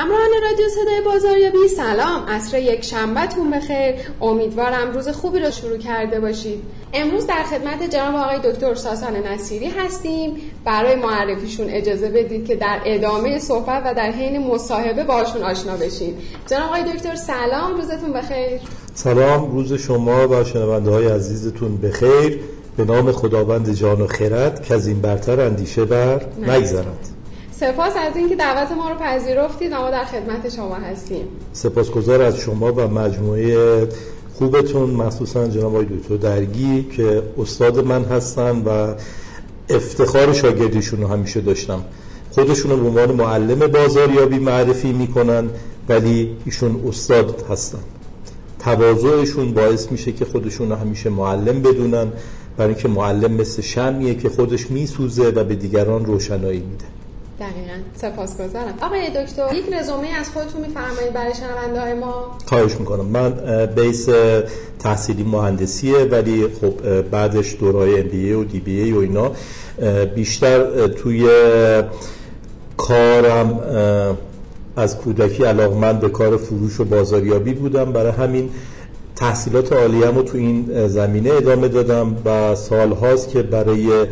همراهان رادیو صدای بازاریابی سلام. عصر یک شنبهتون بخیر. امیدوارم روز خوبی رو شروع کرده باشید. امروز در خدمت جناب آقای دکتر ساسان نصیری هستیم. برای معرفیشون اجازه بدید که در ادامه صحبت و در حین مصاحبه باشون آشنا بشیم. جناب آقای دکتر سلام. روزتون بخیر. سلام. روز شما و شنونده های عزیزتون بخیر. به نام خداوند جان و خرد که از این برتر اندیشه بر نگذرد. سپاس از اینکه دعوت ما رو پذیرفتید. ما در خدمت شما هستیم. سپاسگزار از شما و مجموعه خوبتون مخصوصا جناب آقای دکتر درگی که استاد من هستن و افتخار شاگردیشون رو همیشه داشتم. خودشون رو به عنوان معلم بازاریابی معرفی می‌کنن ولی ایشون استاد هستن. تواضعشون باعث میشه که خودشون رو همیشه معلم بدونن. برای اینکه معلم مثل شمیه که خودش میسوزه و به دیگران روشنایی میده. دقیقا. سپاسگزارم. آقای دکتر یک رزومه از خودتون میفرمایید برای شنونده های ما؟ خواهش می‌کنم. من بیس تحصیلی مهندسیه ولی خب بعدش دورای ام بی و دی بی ای و اینا. بیشتر توی کارم از کودکی علاقمند به کار فروش و بازاریابی بودم. برای همین تحصیلات عالیه‌مو رو تو این زمینه ادامه دادم و سالهاست که برای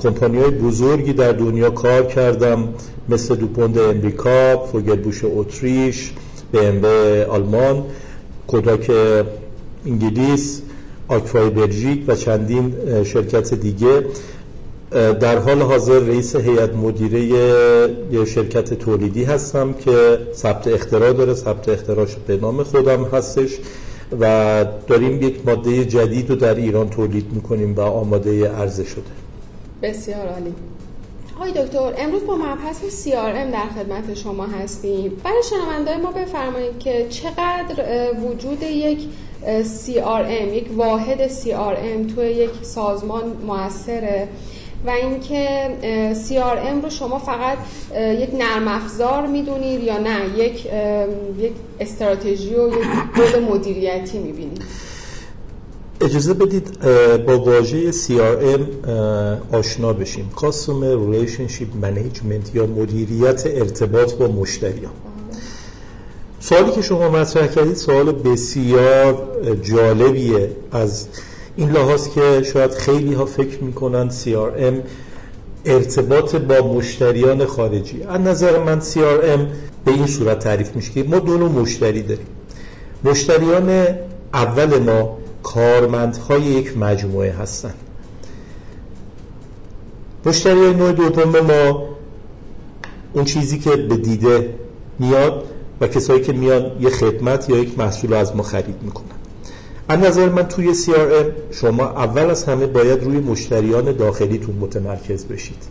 کمپانی های بزرگی در دنیا کار کردم مثل دوپوند امریکا، فوگلبوش اتریش، BMW آلمان، کوداک انگلیس، آکفای بلژیک و چندین شرکت دیگه. در حال حاضر رئیس هیئت مدیره یه شرکت تولیدی هستم که ثبت اختراع داره ثبت اختراعش به نام خودم هستش و داریم یک ماده جدید رو در ایران تولید می‌کنیم و آماده عرضه شده. بسیار عالی. آقای دکتر امروز با مبحث CRM در خدمت شما هستیم. برای شنونده ما بفرمایید که چقدر وجود یک CRM یک واحد CRM توی یک سازمان موثره و اینکه CRM رو شما فقط یک نرم افزار می‌دونید یا نه یک یک استراتژی و یک بود مدیریتی می‌بینید؟ اجازه بدید با واژه CRM آشنا بشیم. Customer Relationship Management یا مدیریت ارتباط با مشتریان سوالی که شما مطرح کردید سوال بسیار جالبیه. از این لحاظ که شاید خیلی ها فکر می‌کنن CRM ارتباط با مشتریان خارجی. از نظر من CRM به این صورت تعریف میشه که ما دو نوع مشتری داریم. مشتریان اول ما کارمندهای یک مجموعه هستند مشتری نوع دوم ما اون چیزی که به دیده میاد و کسایی که میان یه خدمت یا یک محصول از ما خرید می‌کنن. از نظر من توی CRM شما اول از همه باید روی مشتریان داخلیتون متمرکز بشید.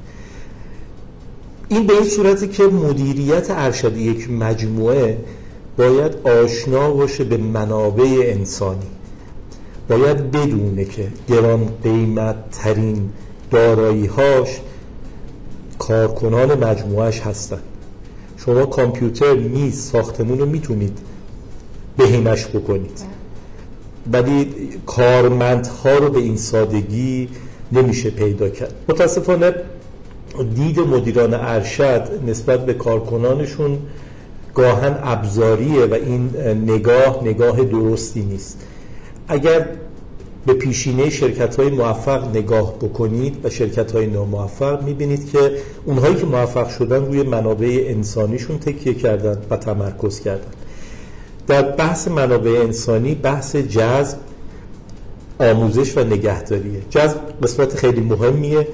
این به این صورتی که مدیریت ارشد یک مجموعه باید آشنا باشه به منابع انسانی. باید بدونه که گران قیمت ترین دارایی هاش کارکنان مجموعش هستن. شما کامپیوتر میز ساختمون رو می‌تونید بهینش بکنید. ولی کارمندها رو به این سادگی نمیشه پیدا کرد. متاسفانه دید مدیران ارشد نسبت به کارکنانشون گاهن ابزاریه و این نگاه نگاه درستی نیست. اگر به پیشینه شرکت های موفق نگاه بکنید و شرکت های ناموفق می‌بینید که اونهایی که موفق شدن روی منابع انسانیشون تکیه کردن و تمرکز کردن. در بحث منابع انسانی بحث جذب آموزش و نگهداریه. جذب قسمت خیلی مهمیه.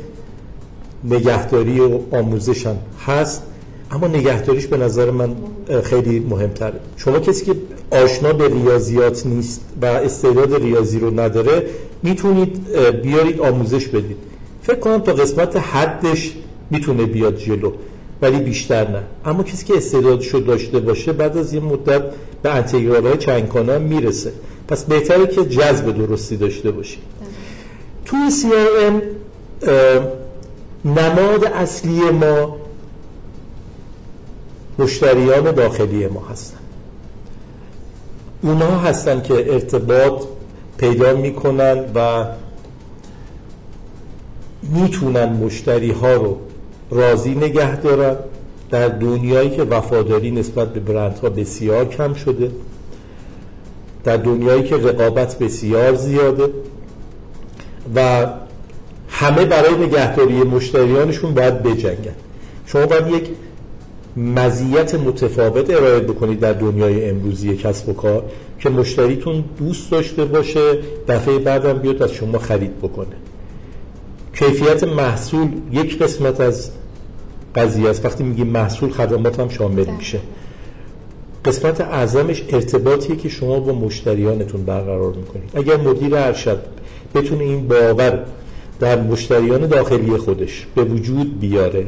نگهداری و آموزش هم هست اما نگهداریش به نظر من خیلی مهمتره. شما کسی که آشنا به ریاضیات نیست و استعداد ریاضی رو نداره می‌تونید بیارید آموزش بدید. فکر کنم تا قسمت حدش می‌تونه بیاد جلو ولی بیشتر نه. اما کسی که استعدادش رو داشته باشه بعد از یه مدت به انتگرال های چنگ می‌رسه. پس بهتره که جذب درستی داشته باشید توی CRM نماد اصلی ما مشتریان داخلی ما هستن. اونها هستن که ارتباط پیدا می‌کنن و می‌تونن مشتری ها رو راضی نگه دارن. در دنیایی که وفاداری نسبت به برندها بسیار کم شده. در دنیایی که رقابت بسیار زیاده. و همه برای نگهداری مشتریانشون باید بجنگن. شما باید یک مزیت متفاوت ارائه بکنید در دنیای امروزی کسب و کار که مشتریتون دوست داشته باشه دفعه بعدم بیاد از شما خرید بکنه. کیفیت محصول یک قسمت از قضیه است. وقتی میگیم محصول خدمات هم شامل بله. میشه. قسمت اعظمش ارتباطیه که شما با مشتریانتون برقرار می‌کنید. اگر مدیر ارشد بتونه این باور در مشتریان داخلی خودش به وجود بیاره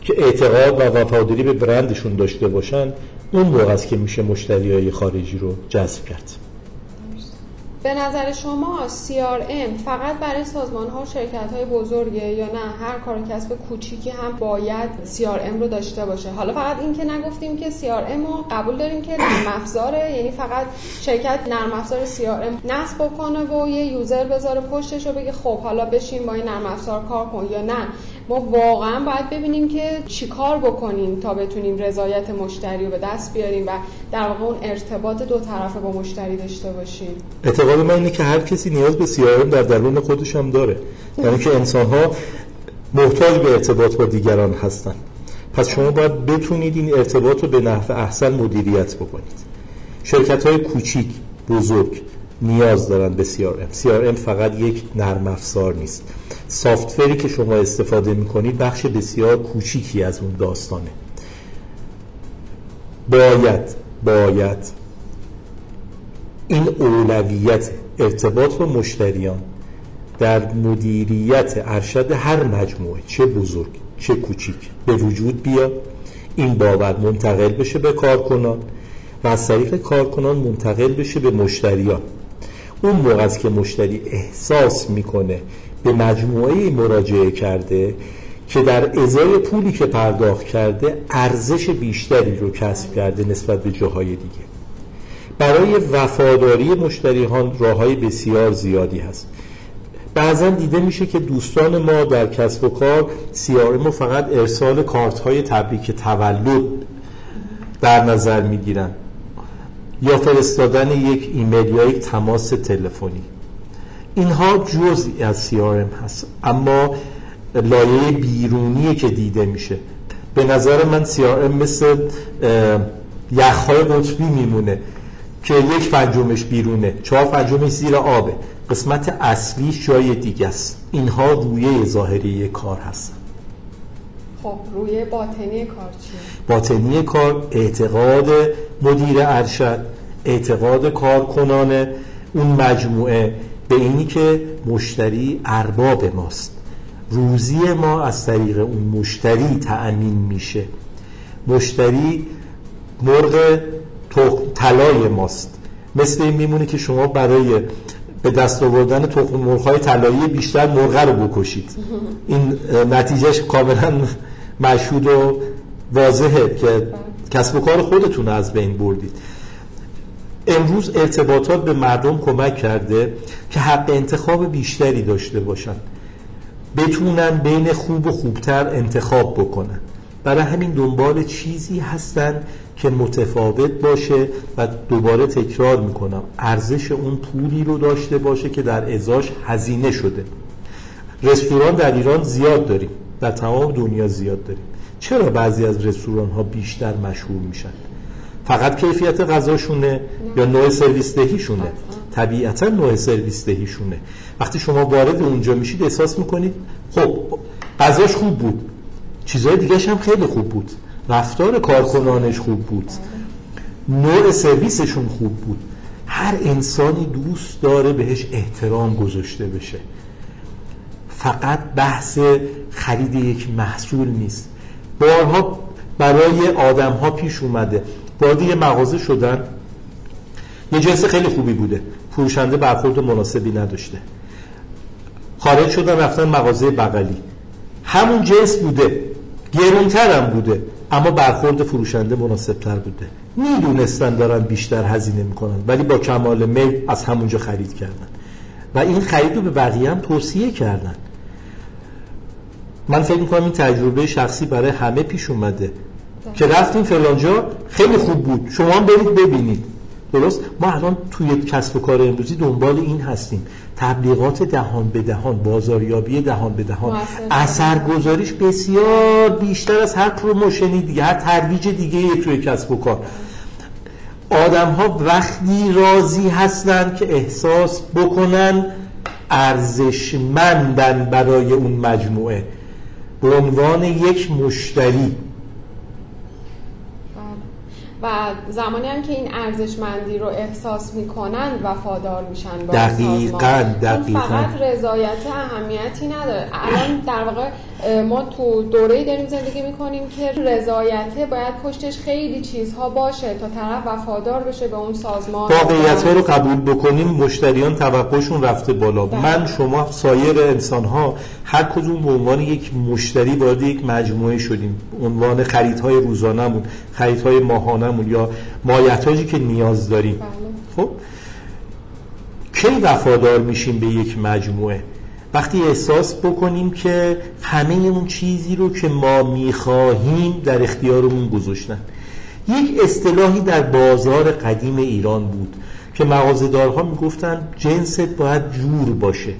که اعتقاد و وفاداری به برندشون داشته باشن اون موقع است که میشه مشتری های خارجی رو جذب کرد. به نظر شما CRM فقط برای سازمان ها و شرکت های بزرگه یا نه؟ هر کار کسب کوچیکی هم باید CRM رو داشته باشه. حالا فقط این که نگفتیم که CRM رو قبول داریم که نرم افزاره یعنی فقط شرکت نرم افزار CRM نصب بکنه و یه یوزر بذاره پشتش رو بگه خب حالا بشین با این نرم افزار کار کن یا نه. ما واقعا باید ببینیم که چیکار بکنیم تا بتونیم رضایت مشتری رو به دست بیاریم و در واقع اون ارتباط دو طرفه با مشتری داشته باشیم. اعتقاد من اینه که هر کسی نیاز به سیارم در درون خودش هم داره. یعنی که انسان ها محتاج به ارتباط با دیگران هستن. پس شما باید بتونید این ارتباط رو به نحو احسن مدیریت بکنید. شرکت های کوچیک بزرگ نیاز دارن به CRM CRM فقط یک نرم افزار نیست. سافتوری که شما استفاده می‌کنید بخش بسیار کوچیکی از اون داستانه. باید باید این اولویت ارتباط با مشتریان در مدیریت ارشد هر مجموعه چه بزرگ چه کوچیک به وجود بیاد. این باور منتقل بشه به کارکنان و از طریق کارکنان منتقل بشه به مشتریان. اون موقع است که مشتری احساس می‌کنه به مجموعه مراجعه کرده که در ازای پولی که پرداخت کرده ارزش بیشتری رو کسب کرده نسبت به جاهای دیگه. برای وفاداری مشتریان راه های بسیار زیادی هست. بعضا دیده میشه که دوستان ما در کسب و کار سیارم فقط ارسال کارت های تبریک تولد در نظر می‌گیرن یا فرستادن یک ایمیل یا یک تماس تلفنی. اینها جزئی از CRM هست اما لایه بیرونی که دیده میشه. به نظر من CRM مثل یخهای قطبی میمونه. که یک پنجمش بیرونه چهار پنجمش زیر آبه. قسمت اصلی جای دیگه است. اینها رویه ظاهری کار هستن. خب روی باطنی کار چیه؟ باطنی کار اعتقاد مدیر ارشد اعتقاد کارکنان اون مجموعه به اینی که مشتری ارباب ماست. روزی ما از طریق اون مشتری تأمین میشه. مشتری مرغ طلای ماست. مثل این میمونه که شما برای به دست آوردن تخم مرغ‌های طلایی بیشتر مرغ رو بکشید. این نتیجهش کاملا مشهود و واضحه که کسب و کار خودتون از بین بردید. امروز ارتباطات به مردم کمک کرده که حق انتخاب بیشتری داشته باشن. بتونن بین خوب و خوبتر انتخاب بکنن. برای همین دنبال چیزی هستن که متفاوت باشه و دوباره تکرار می‌کنم. ارزش اون پولی رو داشته باشه که در ازاش هزینه شده. رستوران در ایران زیاد داریم. در تمام دنیا زیاد داریم. چرا بعضی از رستوران ها بیشتر مشهور میشن؟ فقط کیفیت غذاشونه یا نوع سرویس دهیشونه؟ طبیعتا نوع سرویس دهیشونه. وقتی شما وارد اونجا میشید احساس می‌کنید خب غذاش خوب بود. چیزهای دیگه هم خیلی خوب بود. رفتار کارکنانش خوب بود. نوع سرویسشون خوب بود. هر انسانی دوست داره بهش احترام گذاشته بشه. فقط بحث خرید یک محصول نیست. بارها برای آدم ها پیش اومده. وارد یه مغازه شدن یه جنس خیلی خوبی بوده. فروشنده برخورد مناسبی نداشته. خارج شدن رفتن مغازه بغلی. همون جنس بوده. گرونتر هم بوده. اما برخورد فروشنده مناسبتر بوده. می‌دونستن دارن بیشتر هزینه می‌کنن ولی با کمال میل از همونجا خرید کردن. و این خرید رو به بقیه هم توصیه کردن. من فکر می‌کنم این تجربه شخصی برای همه پیش اومده. که رفتیم فلانجا خیلی خوب بود. شما برید ببینید. درست؟ ما الان توی کسب و کار امروزی دنبال این هستیم. تبلیغات دهان به دهان بازاریابی دهان به دهان. اثرگذاریش بسیار بیشتر از هر پروموشنی دیگه هر ترویج دیگه توی کسب و کار. آدم ها وقتی راضی هستن که احساس بکنن ارزشمندن برای اون مجموعه. به عنوان یک مشتری. و زمانی هم که این ارزشمندی رو احساس می‌کنن وفادار میشن با دقیقا دقیقا. فقط رضایت اهمیتی نداره. الان در واقع ما تو دوره داریم زندگی می‌کنیم که رضایته باید پشتش خیلی چیزها باشه تا طرف وفادار بشه به اون سازمان. واقعیت رو قبول بکنیم مشتریان توقعشون رفته بالا. ده. من شما سایر انسان ها هر کدوم به عنوان یک مشتری وارد یک مجموعه شدیم. عنوان خریدهای روزانهمون خریدهای ماهانهمون یا مایحتاجی که نیاز داریم. بله. خب؟ کی وفادار میشیم به یک مجموعه؟ وقتی احساس بکنیم که همه اون چیزی رو که ما می‌خواهیم در اختیارمون گذاشتن. یک اصطلاحی در بازار قدیم ایران بود که مغازه‌دارها می‌گفتن جنست باید جور باشه.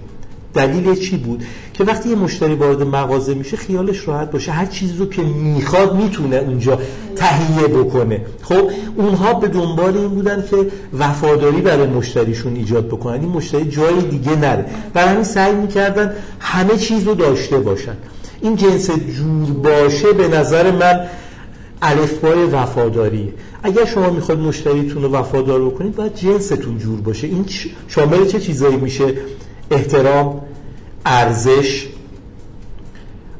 دلیل چی بود؟ که وقتی یه مشتری وارد مغازه میشه خیالش راحت باشه. هر چیزی رو که می‌خواد می‌تونه اونجا تهیه بکنه. خب اونها به دنبال این بودن که وفاداری برای مشتریشون ایجاد بکنن. این مشتری جای دیگه نره. برای همین سعی می‌کردن همه چیز رو داشته باشن. این جنس جور باشه به نظر من الفبای وفاداریه. اگر شما می‌خواد مشتریتون رو وفادار بکنید باید جنستون جور باشه. این شامل چه چیزایی میشه؟ احترام ارزش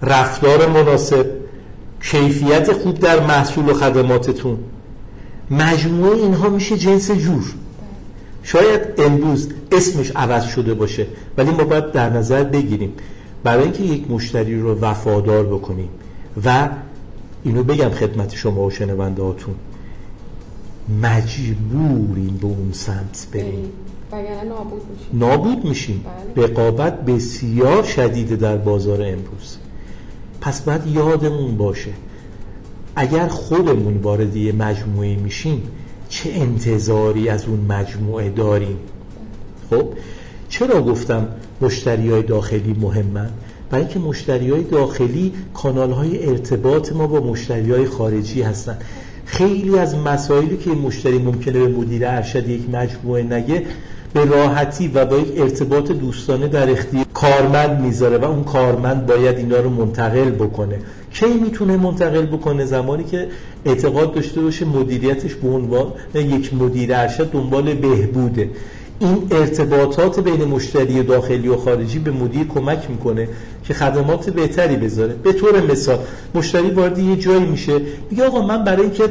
رفتار مناسب کیفیت خوب در محصول و خدماتتون. مجموعه اینها میشه جنس جور. شاید امروز اسمش عوض شده باشه ولی ما باید در نظر بگیریم. برای اینکه یک مشتری رو وفادار بکنیم و اینو بگم خدمت شما و شنونده هاتون مجبوریم به اون سمت بریم. نابود میشیم. نابود میشیم. بله. رقابت بسیار شدیده در بازار امروز. پس باید یادمون باشه اگر خودمون وارد یه مجموعه میشیم چه انتظاری از اون مجموعه داریم؟ خب چرا گفتم مشتری های داخلی مهمن؟ برای اینکه مشتری های داخلی کانال های ارتباط ما با مشتری های خارجی هستن. خیلی از مسائلی که مشتری ممکنه به مدیر ارشد یک مجموعه نگه به راحتی و با یک ارتباط دوستانه در اختیار کارمند می‌ذاره و اون کارمند باید اینا رو منتقل بکنه. کی می‌تونه منتقل بکنه؟ زمانی که اعتقاد داشته باشه مدیریتش به عنوان یک مدیر ارشد دنبال بهبوده. این ارتباطات بین مشتری داخلی و خارجی به مدیر کمک می‌کنه که خدمات بهتری بذاره. به طور مثال مشتری وارد یه جایی میشه میگه آقا من برای اینکه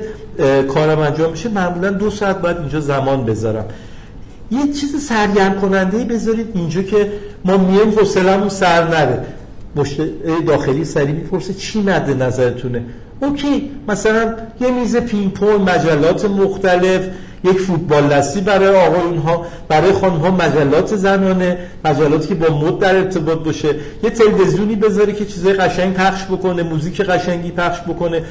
کارم انجام بشه معمولا دو ساعت باید اینجا زمان بذارم. یه چیز سرگرم کننده بذارید اینجا که ما میایم حوصله‌مون سر نره. مشتری داخلی سری می‌پرسه چی مد نظرتونه؟ اوکی مثلا یه میز پینگ پونگ مجلات مختلف یک فوتبال دستی برای آقایون ها برای خانم ها مجلات زنانه مجلاتی که با مد در ارتباط باشه. یه تلویزیونی بذاره که چیزای قشنگ پخش بکنه موزیک قشنگی پخش بکنه.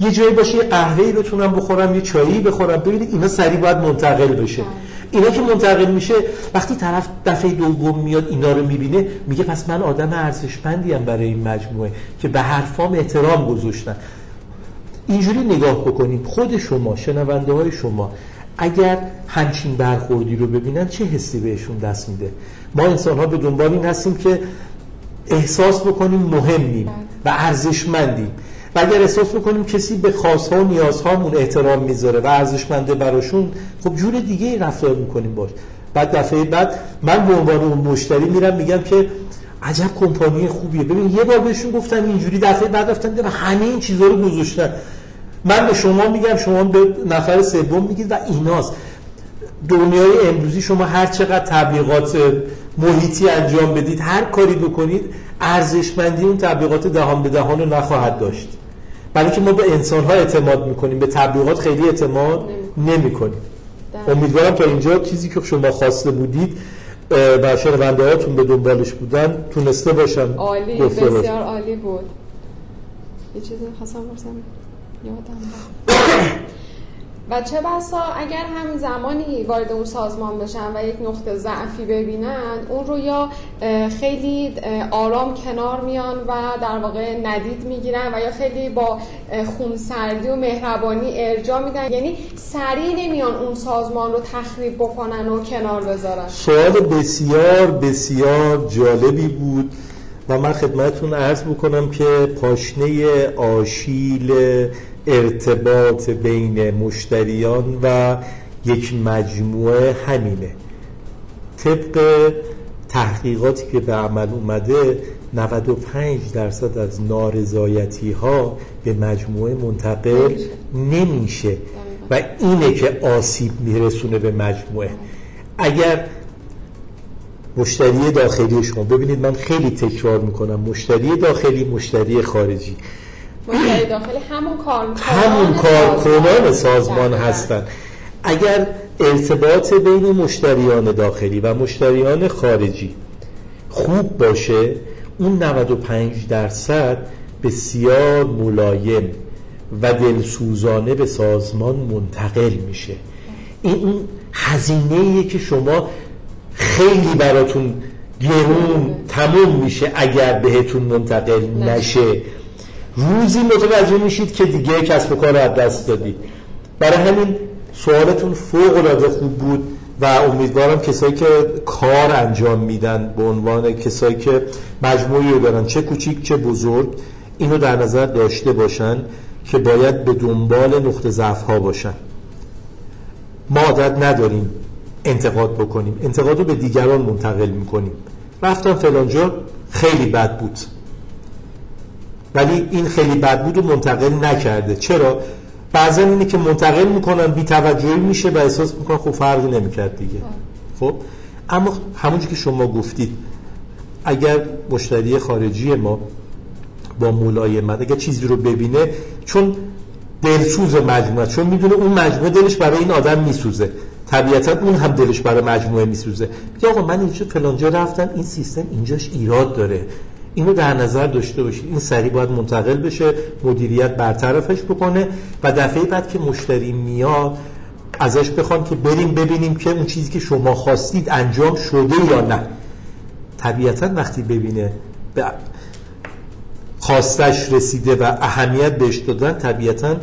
یه جایی باشه یه قهوه‌ای بتونم بخورم یه چایی بخورم. ببینید اینا سری باید منتقل بشه. اینا که منتقل میشه وقتی طرف دفعه دوم میاد اینا رو می‌بینه میگه پس من آدم ارزشمندی برای این مجموعه که به حرفام احترام گذاشتن. اینجوری نگاه بکنیم خود شما شنونده های شما اگر همچین برخوردی رو ببینن چه حسی بهشون دست میده؟ ما انسان ها به دنبال این هستیم که احساس بکنیم مهمیم و ارزشمندیم. و اگر احساس بکنیم کسی به خواستها و نیازهامون احترام می‌ذاره و ارزشمنده براشون خب جور دیگه رفتار می‌کنیم باش. بعد دفعه بعد من به عنوان اون مشتری میرم میگم که عجب کمپانی خوبیه. ببین یه بار بهشون گفتم اینجوری دفعه بعد رفتن و همه این چیزها رو گذاشتن. من به شما میگم شما به نفر سوم میگید و ایناست. دنیای امروزی شما هر چقدر تبلیغات محیطی انجام بدید هر کاری بکنید ارزشمندی اون تبلیغات دهان به دهان رو نخواهد داشت. برای که ما به انسان ها اعتماد می‌کنیم به تبلیغات خیلی اعتماد نمی کنیم امیدوارم تا اینجا چیزی که شما خواسته بودید و شنونده هاتون به دنبالش بودن تونسته باشم عالی بسیار عالی بود. یه چیزی خواستم و چه بسا اگر هم زمانی وارد اون سازمان بشن و یک نقطه ضعفی ببینن اون رو یا خیلی آرام کنار میان و در واقع ندید می‌گیرن و یا خیلی با خونسردی و مهربانی ارجا میدن. یعنی سریع نمیان اون سازمان رو تخریب بکنن و کنار بذارن. سوال بسیار بسیار جالبی بود و من خدمتون عرض بکنم که پاشنه آشیل ارتباط بین مشتریان و یک مجموعه همینه. طبق تحقیقاتی که به عمل اومده 95 درصد از نارضایتی ها به مجموعه منتقل نمیشه و اینه که آسیب میرسونه به مجموعه. اگر مشتری داخلی شما ببینید من خیلی تکرار می‌کنم مشتری داخلی مشتری خارجی. مشتری داخلی همون کار همون کارکنان سازمان هستند اگر ارتباط بین مشتریان داخلی و مشتریان خارجی خوب باشه اون 95 درصد بسیار ملایم و دلسوزانه به سازمان منتقل میشه. این اون هزینه که شما خیلی براتون گرون تموم میشه اگر بهتون منتقل نشه. روزی متوجه میشید که دیگه کسب و کار از دست دادید. برای همین سوالتون فوق العاده خوب بود و امیدوارم کسایی که کار انجام میدن به عنوان کسایی که مجموعی رو دارن چه کوچیک چه بزرگ اینو در نظر داشته باشن که باید به دنبال نقطه ضعف ها باشن. ما عادت نداریم انتقاد بکنیم. انتقاد رو به دیگران منتقل می‌کنیم. رفتم فلانجا خیلی بد بود. ولی این خیلی بد بود و منتقل نکرده. چرا؟ بعضا اینه که منتقل می‌کنن بی توجهی میشه و احساس می‌کنن خب فرقی نمی‌کرد دیگه. خب؟ اما همونجور که شما گفتید اگر مشتری خارجی ما با ملایمت اگر چیزی رو ببینه چون دلسوز مجموعه چون می‌دونه اون مجموعه دلش برای این آدم میسوزه. طبیعتا اون هم دلش برای مجموعه میسوزه. میگه آقا من اینجا فلانجا رفتم این سیستم اینجاش ایراد داره. اینو در نظر داشته باشید. این سریع باید منتقل بشه مدیریت برطرفش بکنه و دفعه بعد که مشتری میاد ازش بخوام که بریم ببینیم که اون چیزی که شما خواستید انجام شده یا نه. طبیعتا وقتی ببینه به خواستش رسیده و اهمیت بهش دادن طبیعتا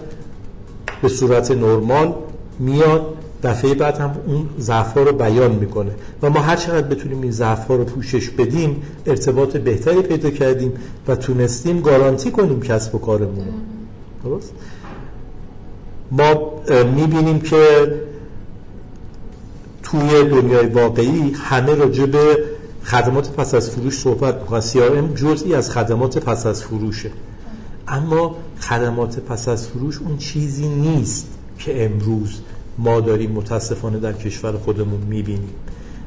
به صورت نرمال میاد. دفعه بعد هم اون ضعف رو بیان می‌کنه. و ما هر چقدر بتونیم این ضعف رو پوشش بدیم ارتباط بهتری پیدا کردیم و تونستیم گارانتی کنیم کسب و کارمون. درست؟ ما می‌بینیم که توی دنیای واقعی همه راجع به خدمات پس از فروش صحبت می‌کنن. CRM جزئی از خدمات پس از فروشه. اما خدمات پس از فروش اون چیزی نیست که امروز ما داریم متاسفانه در کشور خودمون می‌بینیم.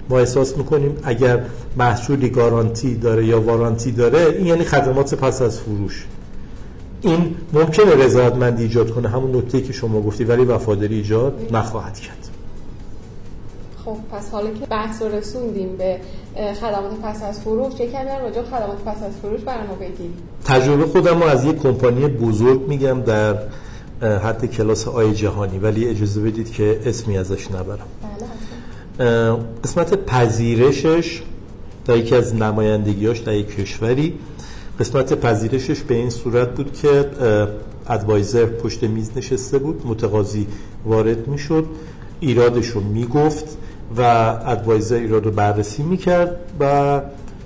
ما احساس می‌کنیم اگر محصولی گارانتی داره یا وارانتی داره این یعنی خدمات پس از فروش. این ممکنه رضایتمندی ایجاد کنه. همون نکته که شما گفتی ولی وفاداری ایجاد نخواهد کرد. خب پس حالا که بحث رو رسوندیم به خدمات پس از فروش چه کمی راجع خدمات پس از فروش برای بگیم. تجربه خودم رو از یک کمپانی بزرگ میگم در حد کلاس آی جهانی ولی اجازه بدید که اسمی ازش نبرم. بله قسمت پذیرشش در یکی از نمایندگیاش در یک کشوری. قسمت پذیرشش به این صورت بود که ادوایزر پشت میز نشسته بود متقاضی وارد می‌شد ایرادش رو می‌گفت و ادوایزر ایراد رو بررسی می‌کرد و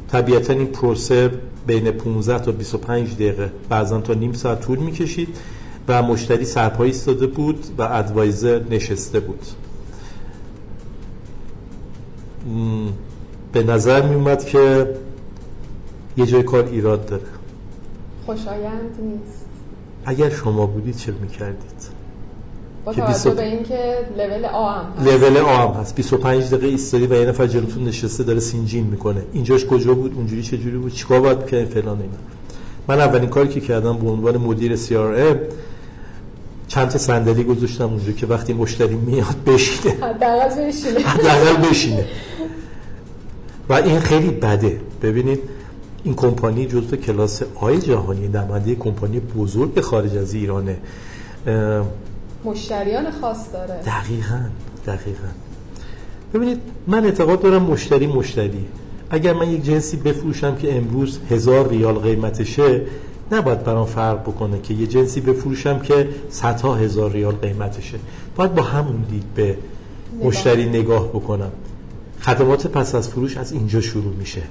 طبیعتا این پروسه بین 15 تا 25 دقیقه بعضا تا نیم ساعت طول می‌کشید. و مشتری سرپایی ایستاده بود و ادوایزر نشسته بود. به نظر می اومد که یه جای کار ایراد داره. خوشایند نیست. اگر شما بودید چه می‌کردید؟ با توجه به اینکه لول آ هم هست. لول آ هم هست. 25 دقیقه ایستادی و یه نفر جلوتون نشسته داره سینجین می‌کنه. اینجاش کجا بود؟ اونجوری چه جوری بود؟ چیکار باید بکنید فلان اینا. من اولین کاری که کردم به عنوان مدیر CRM چند تا صندلی گذاشتم اونجا که وقتی مشتری میاد بشینه. حداقل بشینه. حداقل بشینه. و این خیلی بده. ببینید این کمپانی جزو کلاس آی جهانی نماینده کمپانی بزرگ خارج از ایرانه. مشتریان خاص داره. دقیقا دقیقا. ببینید من اعتقاد دارم مشتری مشتری. اگر من یک جنسی بفروشم که امروز هزار ریال قیمتشه نباید برام فرق بکنه که یه جنسی بفروشم که صدها هزار ریال قیمتشه. باید با همون دید به مشتری نگاه بکنم. خدمات پس از فروش از اینجا شروع میشه.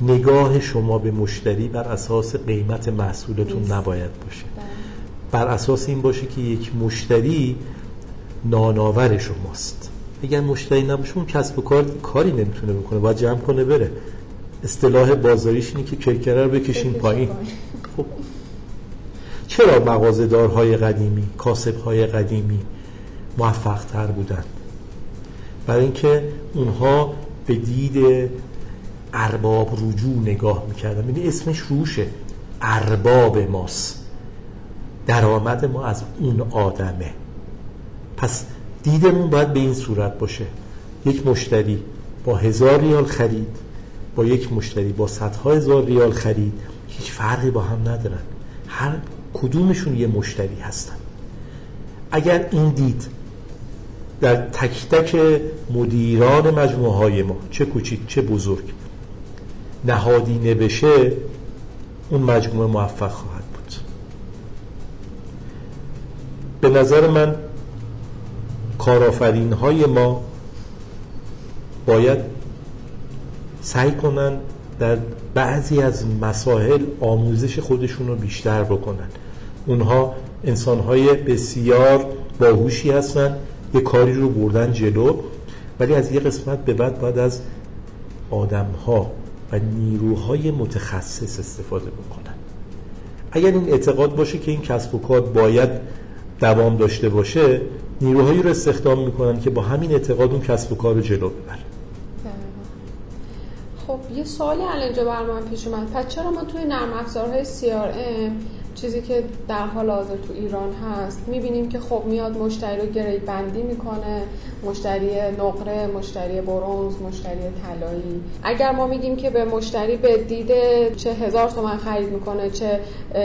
نگاه شما به مشتری بر اساس قیمت محصولتون نباید باشه. بر اساس این باشه که یک مشتری ناناور شماست. اگر مشتری نباشه اون کسب و کار کاری نمی‌تونه بکنه. باید جمع کنه بره. اصطلاح بازاریش اینه که کرکره رو بکشین پایین. خب. چرا مغازه‌دارهای قدیمی کاسبهای قدیمی موفق تر بودن برای اینکه اونها به دید ارباب رجوع نگاه می‌کردن. یعنی اسمش روشه. ارباب ماست. درآمد ما از اون آدمه. پس دیدمون باید به این صورت باشه. یک مشتری با هزار ریال خرید. با یک مشتری با صدها هزار ریال خرید هیچ فرقی با هم ندارن. هر کدومشون یه مشتری هستن. اگر این دید در تک تک مدیران مجموعه های ما چه کوچیک چه بزرگ نهادینه بشه اون مجموعه موفق خواهد بود. به نظر من کارآفرین های ما باید سعی کنن در بعضی از مسائل آموزش خودشون رو بیشتر بکنن. اونها انسان های بسیار باهوشی هستن یه کاری رو بردن جلو ولی از یه قسمت به بعد باید از آدم ها و نیروهای متخصص استفاده بکنن. اگر این اعتقاد باشه که این کسب و کار باید دوام داشته باشه نیروهایی رو استخدام می‌کنن که با همین اعتقاد اون کسب و کار رو جلو ببره خب یه سوالی الان اینجا بر من پیش اومد. پس چرا ما توی نرم افزارهای CRM چیزی که در حال حاضر تو ایران هست می‌بینیم که خب میاد مشتری رو گری بندی می‌کنه مشتری نقره مشتری برونز مشتری طلایی. اگر ما میگیم که به مشتری به دیده چه هزار تومن خرید می‌کنه چه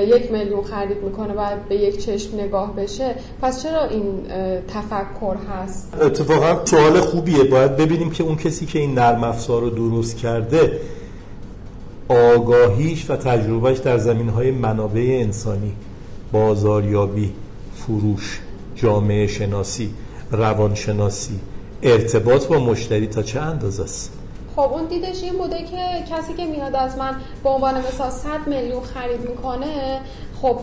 یک میلیون خرید می‌کنه و به یک چشم نگاه بشه پس چرا این تفکر هست؟ اتفاقا سوال خوبیه. باید ببینیم که اون کسی که این نرم افزار رو درست کرده آگاهیش و تجربهش در زمین های منابع انسانی بازاریابی فروش جامعه شناسی روانشناسی ارتباط با مشتری تا چه اندازه است؟ خب اون دیدش این بوده که کسی که میاد از من به عنوان مثال 100 میلیون خرید می‌کنه خب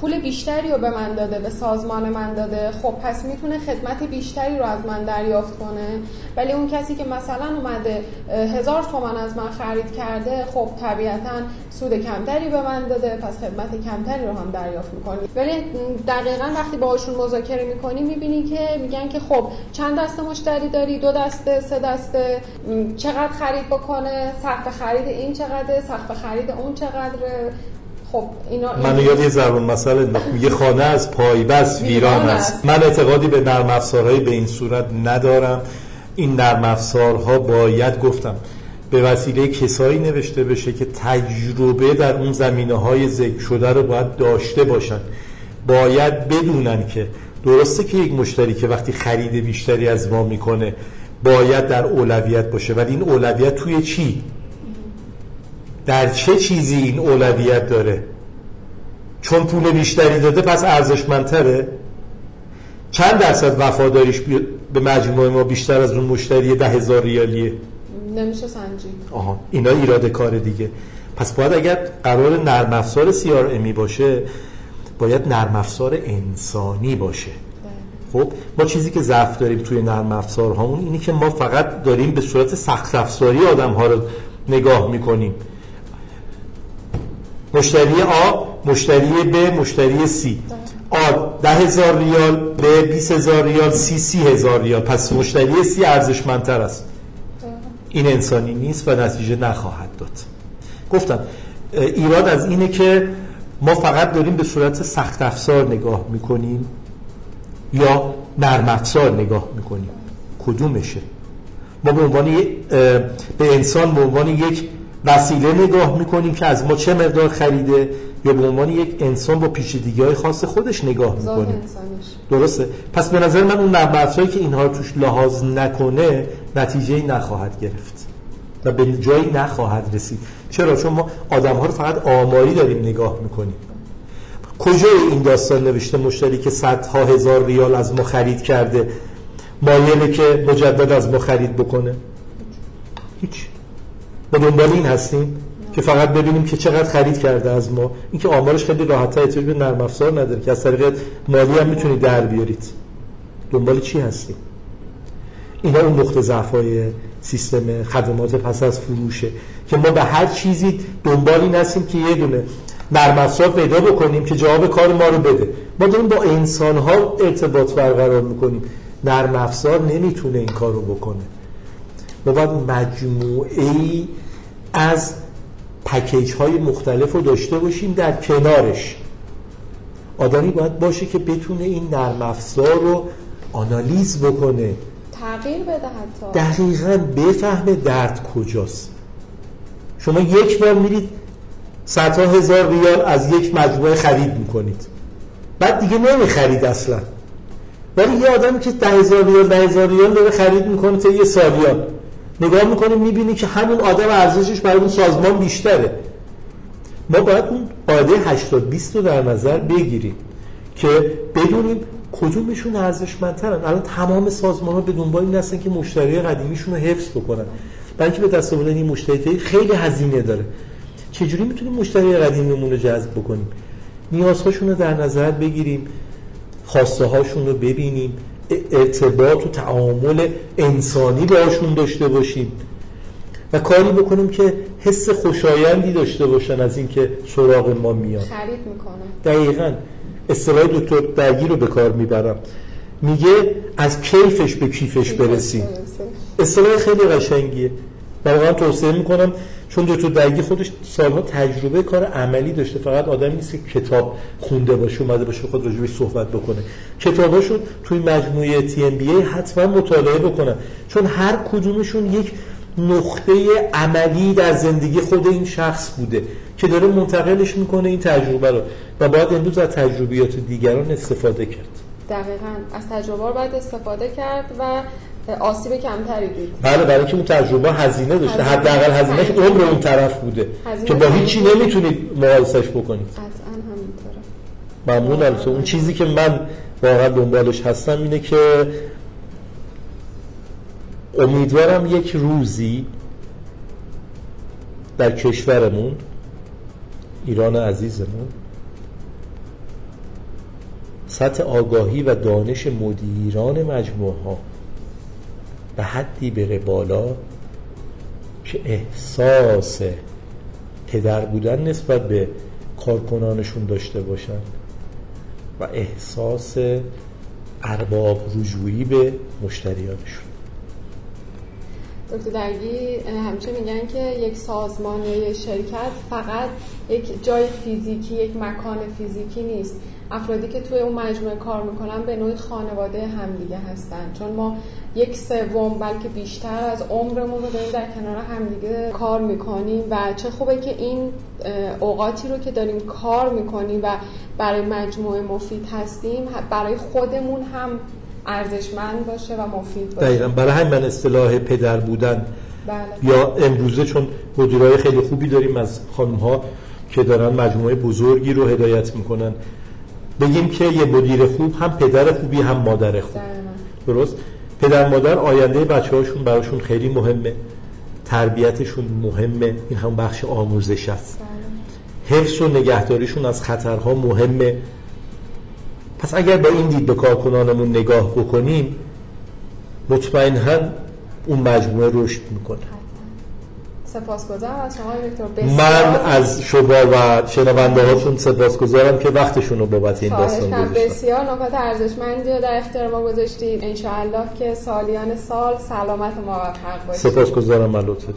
پول بیشتری رو به من داده به سازمان من داده. خب پس می‌تونه خدمت بیشتری رو از من دریافت کنه. ولی اون کسی که مثلا اومده هزار تومن از من خرید کرده خب طبیعتا سود کمتری به من داده. پس خدمت کمتری رو هم دریافت می‌کنی. ولی دقیقا وقتی باهاشون مذاکره می‌کنی می‌بینی که میگن که خب چند دسته مشتری داری؟ دو دسته سه دسته؟ چقدر خرید بکنه؟ سقف خرید این چقدره؟ سقف خرید اون چقدره؟ خب اینا من یاد یه ضربون مسئله یه خانه از پایبست ویران است. من اعتقادی به نرم افزارهای به این صورت ندارم. این نرم افزارها باید گفتم به وسیله کسایی نوشته بشه که تجربه در اون زمینه های ذکر شده رو باید داشته باشن. باید بدونن که درسته که یک مشتری که وقتی خرید بیشتری از ما می‌کنه باید در اولویت باشه. ولی این اولویت توی چی؟ در چه چیزی این اولویت داره؟ چون پول بیشتری داده پس ارزشمندتره؟ چند درصد وفاداریش به مجموعه ما بیشتر از اون مشتری ده هزار ریالیه؟ نمیشه سنجید. آها اینا ایراد کار دیگه. پس باید اگر قرار نرم افزار سی امی باشه باید نرم افزار انسانی باشه. خب ما چیزی که ضعف داریم توی نرم افزارهامون اینی که ما فقط داریم به صورت سخت افزاری آدم ها رو نگاه می‌کنیم. مشتری آ مشتری ب مشتری سی. آ ده هزار ریال ب بیس هزار ریال سی سی هزار ریال. پس مشتری سی ارزشمندتر است. این انسانی نیست و نتیجه نخواهد داد. گفتم ایراد از اینه که ما فقط داریم به صورت سخت افزار نگاه می‌کنیم یا نرم افزار نگاه می‌کنیم. کدومشه؟ ما به عنوان به انسان به عنوان یک وسیله نگاه می‌کنیم که از ما چه مقدار خریده یا به عنوان یک انسان با پیچیدگی های خاص خودش نگاه می‌کنیم درسته. پس به نظر من اون نرم که اینها رو توش لحاظ نکنه نتیجه نخواهد گرفت و به جایی نخواهد رسید. چرا؟ چون ما آدم ها رو فقط آماری داریم نگاه می‌کنیم. کجای این داستان نوشته مشتری که صدها هزار ریال از ما خرید کرده مایله که مجدد از ما خرید بکنه؟ هیچ. ما دنبال این هستیم که فقط ببینیم که چقدر خرید کرده از ما. اینکه آمارش خیلی راحت احتیاج به نرم افزار نداره که از طریق مالی هم می‌تونید در بیارید. دنبال چی هستیم؟ اینا اون نقطه ضعف های سیستم خدمات پس از فروشه که ما به هر چیزی دنبال این هستیم که یه دونه نرم افزار پیدا بکنیم که جواب کار ما رو بده. ما داریم با انسان ها ارتباط برقرار می‌کنیم. نرم افزار نمی‌تونه این کار رو بکنه. ما باید مجموعه ای از پکیج های مختلف رو داشته باشیم در کنارش. آدمی باید باشه که بتونه این نرم افزار رو آنالیز بکنه. تغییر بده حتی. دقیقا بفهمه درد کجاست. شما یک بار میرید صدها هزار ریال از یک مجموعه خرید می‌کنید. بعد دیگه نمی‌خرید اصلا. ولی یه آدمی که ده هزار ریال ده هزار ریال داره خرید می‌کنه تا یه سالیان. نگاه می‌کنیم می‌بینی که همون آدم ارزشش برای اون سازمان بیشتره. ما باید اون قاعده 80 20 رو در نظر بگیریم که بدونیم کدومشون ارزشمندترن. الان تمام سازمان ها به دنبال این هستن که مشتری قدیمیشون رو حفظ بکنن. بلکه به دست آوردن این مشتری خیلی هزینه داره. چجوری می‌تونیم مشتری قدیمیمون رو جذب بکنیم؟ نیازهاشون رو در نظر بگیریم خواسته هاشون رو ببینیم. ارتباط و تعامل انسانی باشون داشته باشیم. و کاری بکنیم که حس خوشایندی داشته باشن از اینکه سراغ ما میان. خرید می‌کنن. دقیقا. اصطلاح دکتر درگیر رو به کار می‌برم. میگه از کیفش به کیفش برسیم. اصطلاح خیلی قشنگیه. واقعا توصیه می‌کنم چون دکتر درگی خودش سالها تجربه کار عملی داشته فقط آدم نیست که کتاب خونده باشه اومده باشه خود راجبش صحبت بکنه. کتاباشون توی مجموعه تی ام بی ای حتما مطالعه بکنن چون هر کدومشون یک نقطه عملی در زندگی خود این شخص بوده که داره منتقلش می‌کنه این تجربه رو و باید امروز از تجربیات دیگران استفاده کرد. دقیقا. از تجربه رو باید استفاده کرد و آسیب کمتری دید. بله برای اینکه اون تجربه هزینه داشته. حداقل هزینهش عمر اون طرف بوده. که با هیچی نمی‌تونید مقایسش بکنید. قطعا همینطوره. ممنون البته. اون چیزی که من واقعا دنبالش هستم اینه که امیدوارم یک روزی در کشورمون ایران عزیزمون سطح آگاهی و دانش مدیران مجموعه ها به حدی بره بالا که احساس پدر بودن نسبت به کارکنانشون داشته باشن و احساس ارباب رجوعی به مشتریانشون. دکتر درگی همیشه میگن که یک سازمان یا یک شرکت فقط یک جای فیزیکی یک مکان فیزیکی نیست. افرادی که توی اون مجموعه کار می‌کنن به نوعی خانواده همدیگه هستن. چون ما یک سوم بلکه بیشتر از عمرمون رو داریم در کنار همدیگه کار می‌کنیم و چه خوبه که این اوقاتی رو که داریم کار می‌کنیم و برای مجموعه مفید هستیم برای خودمون هم ارزشمند باشه و مفید باشه. دقیقا. برای همین من اصطلاح پدر بودن بله. یا امروزه چون مدیرای خیلی خوبی داریم از خانم ها که دارن مجموعه بزرگی رو هدایت می‌کنن. بگیم که یه مدیر خوب هم پدر خوبی هم مادر خوب. درست؟ پدر مادر آینده بچه هاشون براشون خیلی مهمه. تربیتشون مهمه. این هم بخش آموزش است. حفظ و نگهداریشون از خطرها مهمه. پس اگر با این دید به کارکنانمون نگاه بکنیم مطمئنا اون مجموعه رشد می‌کنه. سپاسگزارم از شما دکتر. من از شما و شنونده هاتون سپاسگزارم که وقتشون رو بابت این داستان گذاشتن بسیار نکات ارزشمندی رو در اختیار ما گذاشتید ان که سالیان سال سلامت و موفق باشید سپاسگزارم من لطفتون